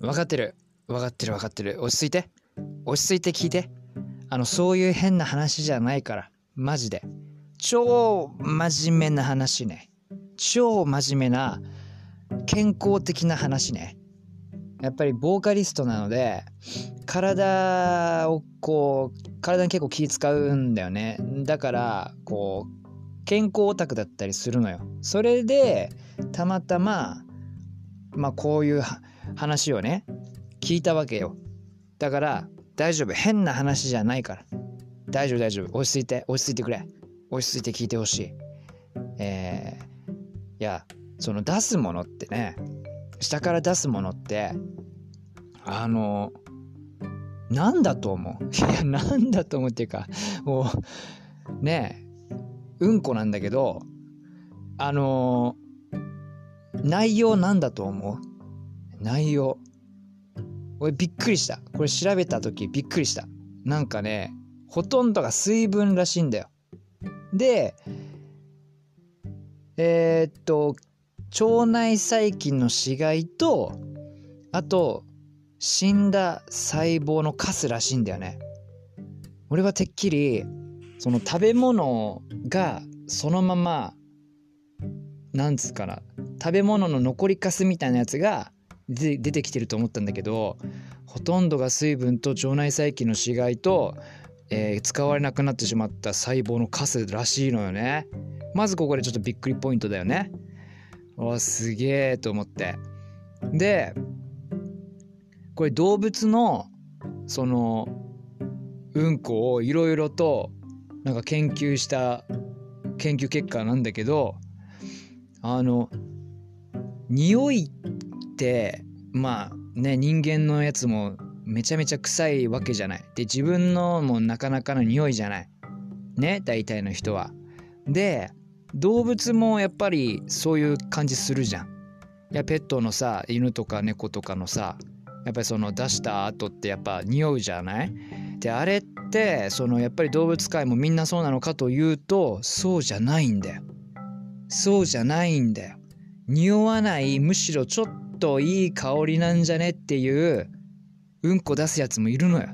分かってる。分かってる分かってる。落ち着いて。落ち着いて聞いて。あのそういう変な話じゃないから。マジで。超真面目な話ね。超真面目な健康的な話ね。やっぱりボーカリストなので体をこう体に結構気使うんだよね。だからこう健康オタクだったりするのよ。それでたまたままあこういう話をね聞いたわけよ。だから大丈夫。変な話じゃないから。大丈夫大丈夫。落ち着いて。落ち着いてくれ。落ち着いて聞いてほしい。えー、いやその出すものってね下から出すものってあのなんだと思う？いやなんだと思うっていうかもうねえうんこなんだけどあの内容なんだと思う？内容。俺びっくりした。これ調べた時びっくりした。なんかねほとんどが水分らしいんだよ。でえー、っと腸内細菌の死骸とあと死んだ細胞のカスらしいんだよね。俺はてっきりその食べ物がそのままなんつうかな食べ物の残りかすみたいなやつが出てきてると思ったんだけどほとんどが水分と腸内細菌の死骸と、えー、使われなくなってしまった細胞のカスらしいのよね。まずここでちょっとびっくりポイントだよね。おすげえと思って。でこれ動物のそのうんこをいろいろとなんか研究した研究結果なんだけどあの匂いってまあね人間のやつもめちゃめちゃ臭いわけじゃない。で自分のもなかなかの匂いじゃない。ね大体の人は。で動物もやっぱりそういう感じするじゃん。いやペットのさ犬とか猫とかのさやっぱりその出した後ってやっぱ匂うじゃない？であれってそのやっぱり動物界もみんなそうなのかというとそうじゃないんだよ。そうじゃないんだよ。匂わないむしろちょっといい香りなんじゃねっていううんこ出すやつもいるのよ。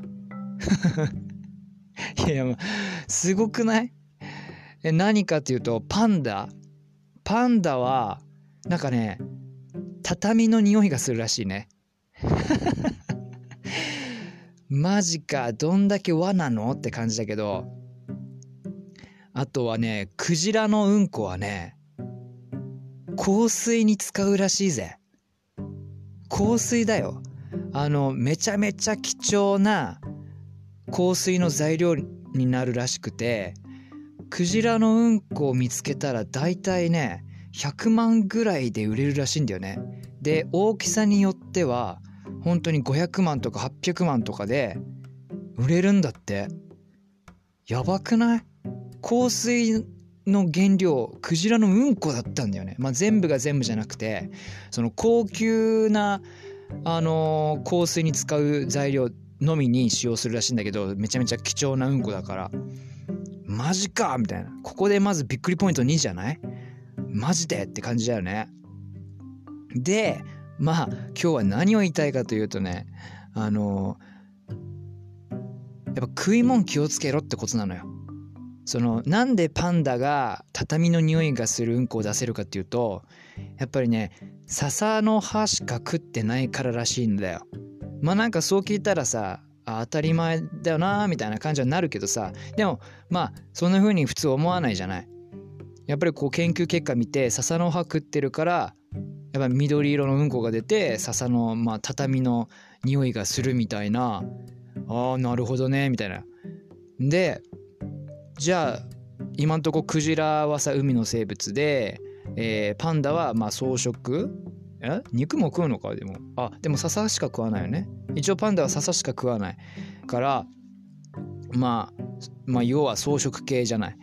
いやすごくない？え何かっていうとパンダ。パンダはなんかね畳の匂いがするらしいね。マジかどんだけ和なのって感じだけど。あとはねクジラのうんこはね香水に使うらしいぜ。香水だよ。あのめちゃめちゃ貴重な香水の材料になるらしくてクジラのうんこを見つけたら大体ね100万ぐらいで売れるらしいんだよね。で大きさによっては本当に500万とか800万とかで売れるんだって。やばくない？香水の原料クジラのうんこだったんだよね。まあ全部が全部じゃなくてその高級なあのー、香水に使う材料のみに使用するらしいんだけどめちゃめちゃ貴重なうんこだから。マジかみたいな。ここでまずびっくりポイント2じゃない？マジでって感じだよね。でまあ今日は何を言いたいかというとねあのやっぱ食い物気をつけろってことなのよ。そのなんでパンダが畳の匂いがするうんこを出せるかっていうとやっぱりね笹の葉しか食ってないかららしいんだよ。まあなんかそう聞いたらさ当たり前だよなみたいな感じはなるけどさでもまあそんな風に普通思わないじゃない。やっぱりこう研究結果見て笹の葉食ってるからやっぱ緑色のうんこが出て笹の、まあ、畳の匂いがするみたいなああなるほどねみたいなでじゃあ今んとこクジラはさ海の生物で、えー、パンダはまあ草食？え？肉も食うのかでも。あでも笹しか食わないよね。一応パンダは笹しか食わないからまあまあ要は草食系じゃない。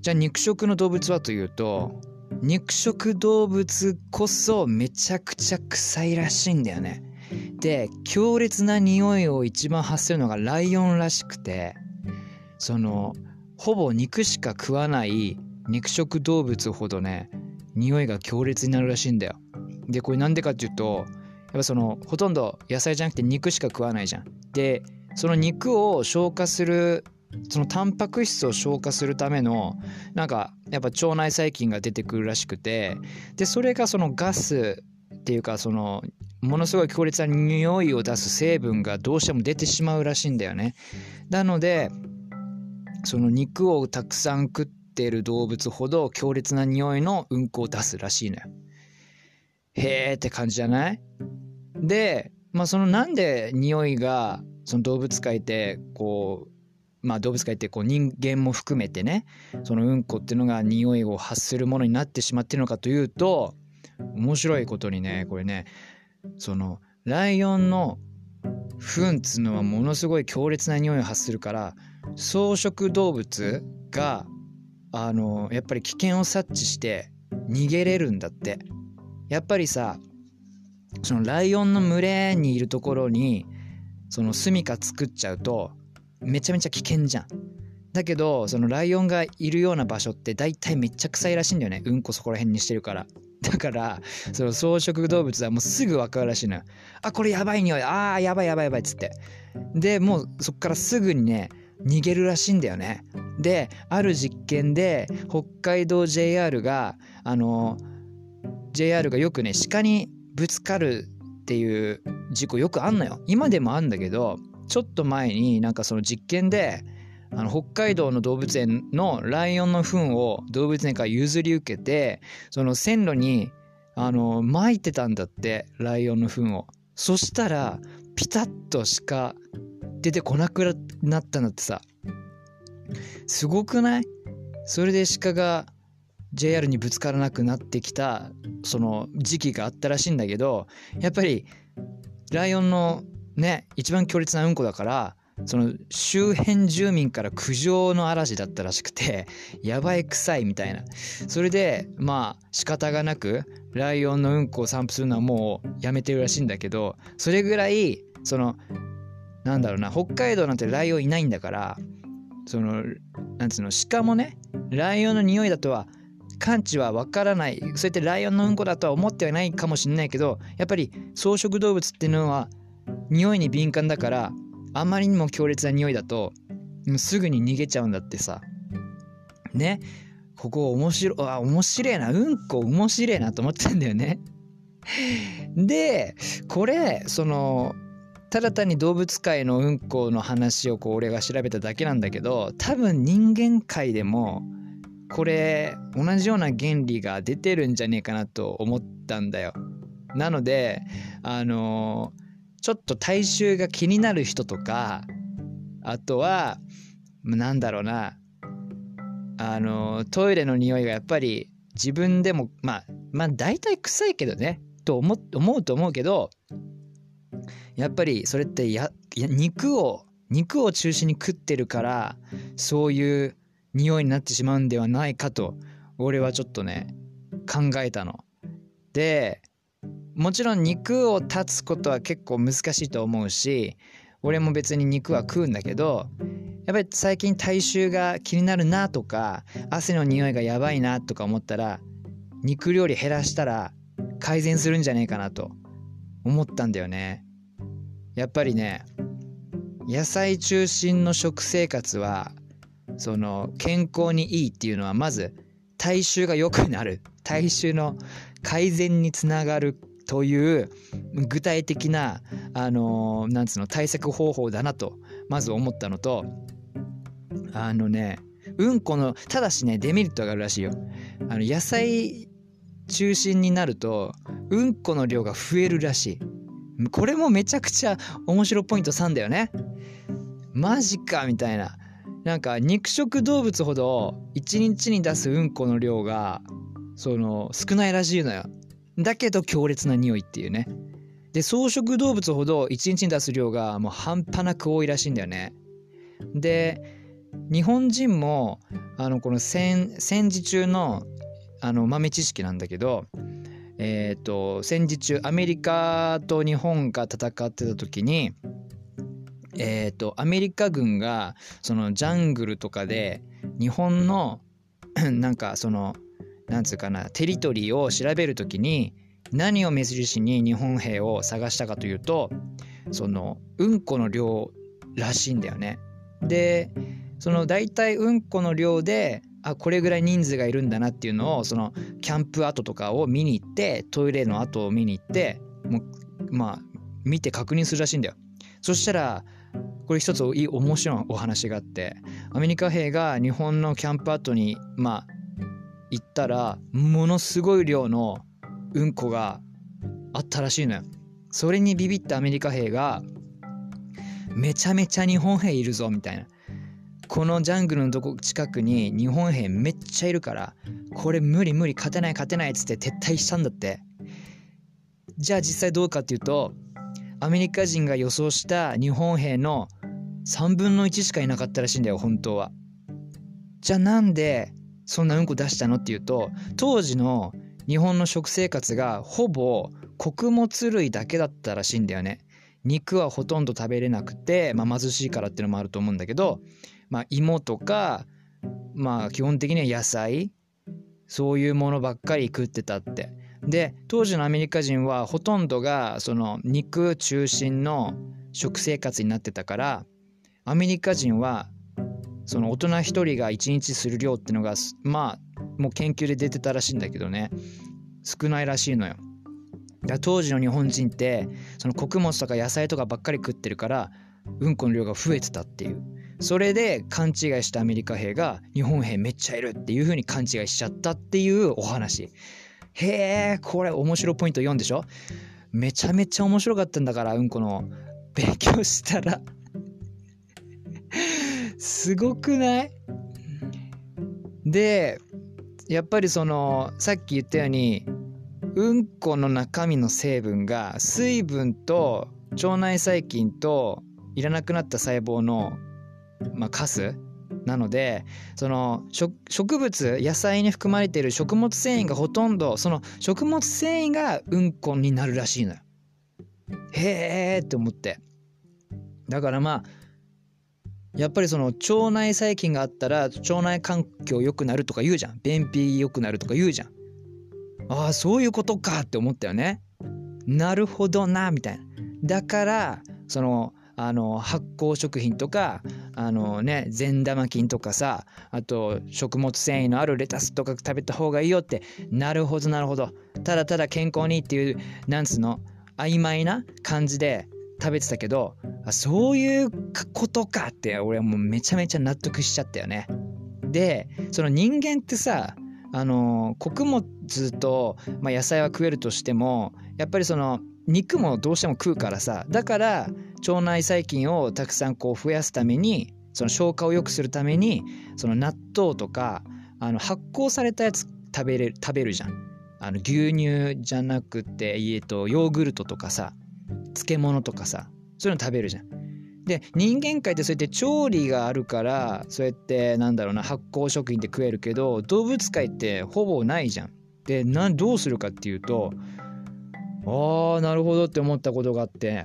じゃあ肉食の動物はというと肉食動物こそめちゃくちゃ臭いらしいんだよね。で強烈な匂いを一番発するのがライオンらしくてそのほぼ肉しか食わない肉食動物ほどね匂いが強烈になるらしいんだよ。でこれなんでかっていうとやっぱそのほとんど野菜じゃなくて肉しか食わないじゃん。でその肉を消化するそのタンパク質を消化するためのなんかやっぱ腸内細菌が出てくるらしくてでそれがそのガスっていうかそのものすごい強烈な匂いを出す成分がどうしても出てしまうらしいんだよね。なのでその肉をたくさん食ってる動物ほど強烈な匂いのうんこを出すらしいのよ。へーって感じじゃない？で、まあそのなんで匂いがその動物界ってこうまあ動物界ってこう人間も含めてねそのうんこっていうのが匂いを発するものになってしまってるのかというと面白いことにねこれねそのライオンの糞っつうのはものすごい強烈な匂いを発するから草食動物があのやっぱり危険を察知して逃げれるんだって。やっぱりさそのライオンの群れにいるところにその住処作っちゃうとめちゃめちゃ危険じゃん。だけどそのライオンがいるような場所って大体めっちゃ臭いらしいんだよね。うんこそこら辺にしてるから。だからその草食動物はもうすぐ分かるらしいのよ。あこれやばい匂い。あーやばいやばいやばいっつって。でもうそっからすぐにね逃げるらしいんだよね。である実験で北海道 JR があの JR がよくね鹿にぶつかるっていう事故よくあんのよ。今でもあんだけどちょっと前になんかその実験であの北海道の動物園のライオンの糞を動物園から譲り受けてその線路にあの撒いてたんだってライオンの糞を。そしたらピタッと鹿出てこなくなったんだってさすごくない？それで鹿が JR にぶつからなくなってきたその時期があったらしいんだけどやっぱりライオンのね一番強烈なうんこだからその周辺住民から苦情の嵐だったらしくてやばい臭いみたいな。それでまあ仕方がなくライオンのうんこを散布するのはもうやめてるらしいんだけどそれぐらいそのなんだろうな北海道なんてライオンいないんだからそのなんつうの鹿もねライオンの匂いだとは感知はわからない。そうやってライオンのうんこだとは思ってはないかもしれないけどやっぱり草食動物っていうのは匂いに敏感だからあまりにも強烈な匂いだとすぐに逃げちゃうんだってさ。ね。ここ面白あ面白いな。うんこ面白いなと思ってたんだよね。でこれそのただ単に動物界のうんこの話をこう俺が調べただけなんだけど多分人間界でもこれ同じような原理が出てるんじゃねえかなと思ったんだよ。なのであのちょっと体臭が気になる人とかあとはなんだろうなあのトイレの匂いがやっぱり自分でもまあまあ大体臭いけどねと思思うと思うけどやっぱりそれってや肉を肉を中心に食ってるからそういう匂いになってしまうんではないかと俺はちょっとね考えたの。でもちろん肉を断つことは結構難しいと思うし俺も別に肉は食うんだけどやっぱり最近体臭が気になるなとか汗の匂いがやばいなとか思ったら肉料理減らしたら改善するんじゃねえかなと思ったんだよね。やっぱりね野菜中心の食生活はその健康にいいっていうのはまず体臭が良くなる。体臭の改善につながるという具体的なあのなんつうの対策方法だなとまず思ったのとあのねうんこのただしねデメリットがあるらしいよ。あの野菜中心になるとうんこの量が増えるらしい。これもめちゃくちゃ面白ポイント3だよね。マジかみたいな。なんか肉食動物ほど1日に出すうんこの量がその少ないらしいのよ。だけど強烈な匂いっていうね。で草食動物ほど1日に出す量がもう半端なく多いらしいんだよね。で日本人もあのこの戦時中のあの豆知識なんだけどえっ、ー、と戦時中アメリカと日本が戦ってた時にえっ、ー、とアメリカ軍がそのジャングルとかで日本の なんかそのなんつうかなテリトリーを調べる時に何を目印に日本兵を探したかというとそのうんこの量らしいんだよね。でその大体うんこの量であこれぐらい人数がいるんだなっていうのをそのキャンプ跡とかを見に行ってトイレの跡を見に行ってもうまあ見て確認するらしいんだよ。そしたらこれ一ついい面白いお話があってアメリカ兵が日本のキャンプ跡にまあ行ったらものすごい量のうんこがあったらしいのよ。それにビビったアメリカ兵がめちゃめちゃ日本兵いるぞみたいな。このジャングルのとこ近くに日本兵めっちゃいるからこれ無理無理勝てない勝てないっつって撤退したんだって。じゃあ実際どうかっていうとアメリカ人が予想した日本兵の3分の1しかいなかったらしいんだよ本当は。じゃあなんでそんなうんこ出したのっていうと当時の日本の食生活がほぼ穀物類だけだったらしいんだよね。肉はほとんど食べれなくて、まあ、貧しいからっていうのもあると思うんだけどまあ、芋とか、まあ、基本的には野菜そういうものばっかり食ってたって。で当時のアメリカ人はほとんどがその肉中心の食生活になってたからアメリカ人はその大人1人が1日する量ってのがまあもう研究で出てたらしいんだけどね少ないらしいのよ。当時の日本人ってその穀物とか野菜とかばっかり食ってるからうんこの量が増えてたっていう。それで勘違いしたアメリカ兵が日本兵めっちゃいるっていう風に勘違いしちゃったっていうお話。へえ、これ面白ポイント4でしょ？めちゃめちゃ面白かったんだから、うんこの勉強したら。すごくない？で、やっぱりその、さっき言ったように、うんこの中身の成分が水分と腸内細菌といらなくなった細胞のまあ、カスなのでその植物野菜に含まれている食物繊維がほとんどその食物繊維がうんこになるらしいのよ。へえって思って。だからまあやっぱりその腸内細菌があったら腸内環境良くなるとか言うじゃん。便秘良くなるとか言うじゃん。ああそういうことかって思ったよね。なるほどなみたいな。だからそのあの発酵食品とかあのね善玉菌とかさあと食物繊維のあるレタスとか食べた方がいいよってなるほどなるほどただただ健康にっていうなんつうの曖昧な感じで食べてたけどあそういうことかって俺はもうめちゃめちゃ納得しちゃったよね。でその人間ってさあの穀物と、まあ、野菜は食えるとしてもやっぱりその肉もどうしても食うからさだから腸内細菌をたくさんこう増やすためにその消化を良くするためにその納豆とかあの発酵されたやつ食べれる食べるじゃん。あの牛乳じゃなくて、えと、ヨーグルトとかさ漬物とかさそういうの食べるじゃん。で人間界ってそうやって調理があるからそうやってなんだろうな発酵食品って食えるけど動物界ってほぼないじゃん。でなどうするかっていうとああなるほどって思ったことがあって。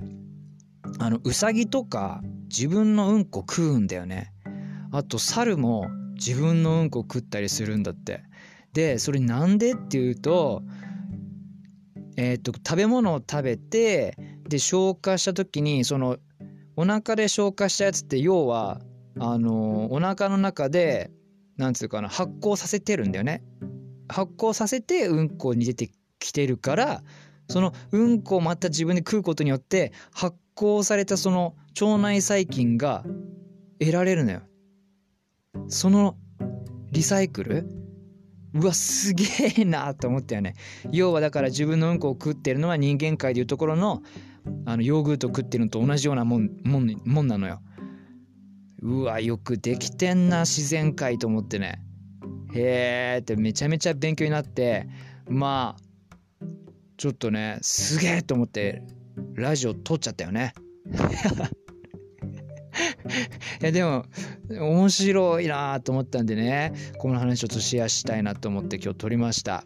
あのウサギとか自分のうんこ食うんだよね。あと猿も自分のうんこ食ったりするんだって。でそれなんでっていうとえっ、と食べ物を食べてで消化した時にそのお腹で消化したやつって要はあのお腹の中でなんつうかな発酵させてるんだよね。発酵させてうんこに出てきてるからそのうんこをまた自分で食うことによって発酵されたその腸内細菌が得られるのよ。そのリサイクル？うわすげえなと思ったよね。要はだから自分のうんこを食ってるのは人間界でいうところのあのヨーグルト食ってるのと同じようなもんもんもんなのよ。うわよくできてんな自然界と思ってね。へえってめちゃめちゃ勉強になってまあちょっとねすげえと思ってラジオ撮っちゃったよね。いやでも面白いなと思ったんでねこの話ちょっとシェアしたいなと思って今日撮りました。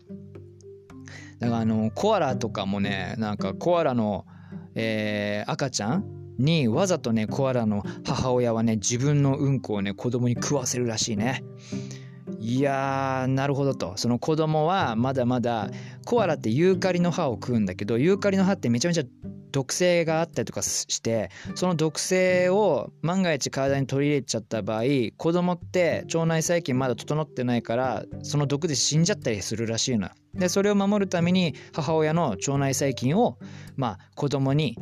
だからあのコアラとかもねなんかコアラの、えー、赤ちゃんにわざとねコアラの母親はね自分のうんこをね子供に食わせるらしいね。いやーなるほどと。その子供はまだまだコアラってユーカリの葉を食うんだけどユーカリの葉ってめちゃめちゃ毒性があったりとかしてその毒性を万が一体に取り入れちゃった場合子供って腸内細菌まだ整ってないからその毒で死んじゃったりするらしいのでそれを守るために母親の腸内細菌をまあ子供に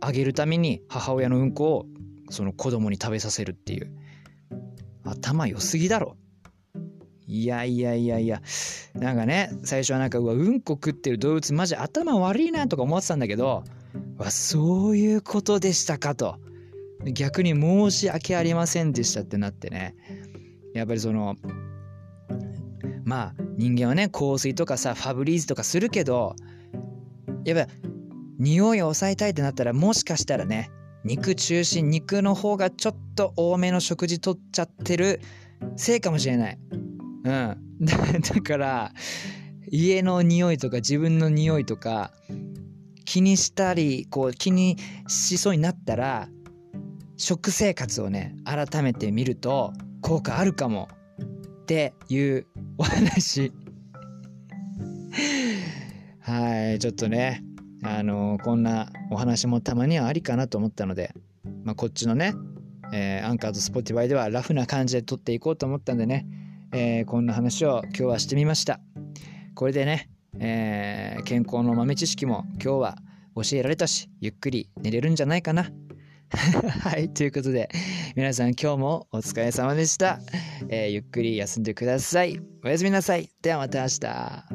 あげるために母親のうんこをその子供に食べさせるっていう。頭良すぎだろ。いやいやいやいや。なんかね最初はなんかうわうんこ食ってる動物マジ頭悪いなとか思ってたんだけどわそういうことでしたかと。逆に申し訳ありませんでしたってなってね。やっぱりそのまあ人間はね香水とかさファブリーズとかするけどやっぱ匂いを抑えたいってなったらもしかしたらね肉中心肉の方がちょっと多めの食事とっちゃってるせいかもしれない。うん。だから家の匂いとか自分の匂いとか気にしたりこう気にしそうになったら食生活をね改めてみると効果あるかもっていうお話。はいちょっとねあのこんなお話もたまにはありかなと思ったので、まあ、こっちのね、えー、アンカーとスポティファイではラフな感じで撮っていこうと思ったんでね、えー、こんな話を今日はしてみました。これでねえー、健康の豆知識も今日は教えられたし、ゆっくり寝れるんじゃないかな。はい、ということで、皆さん今日もお疲れ様でした。えー、ゆっくり休んでください。おやすみなさい。ではまた明日。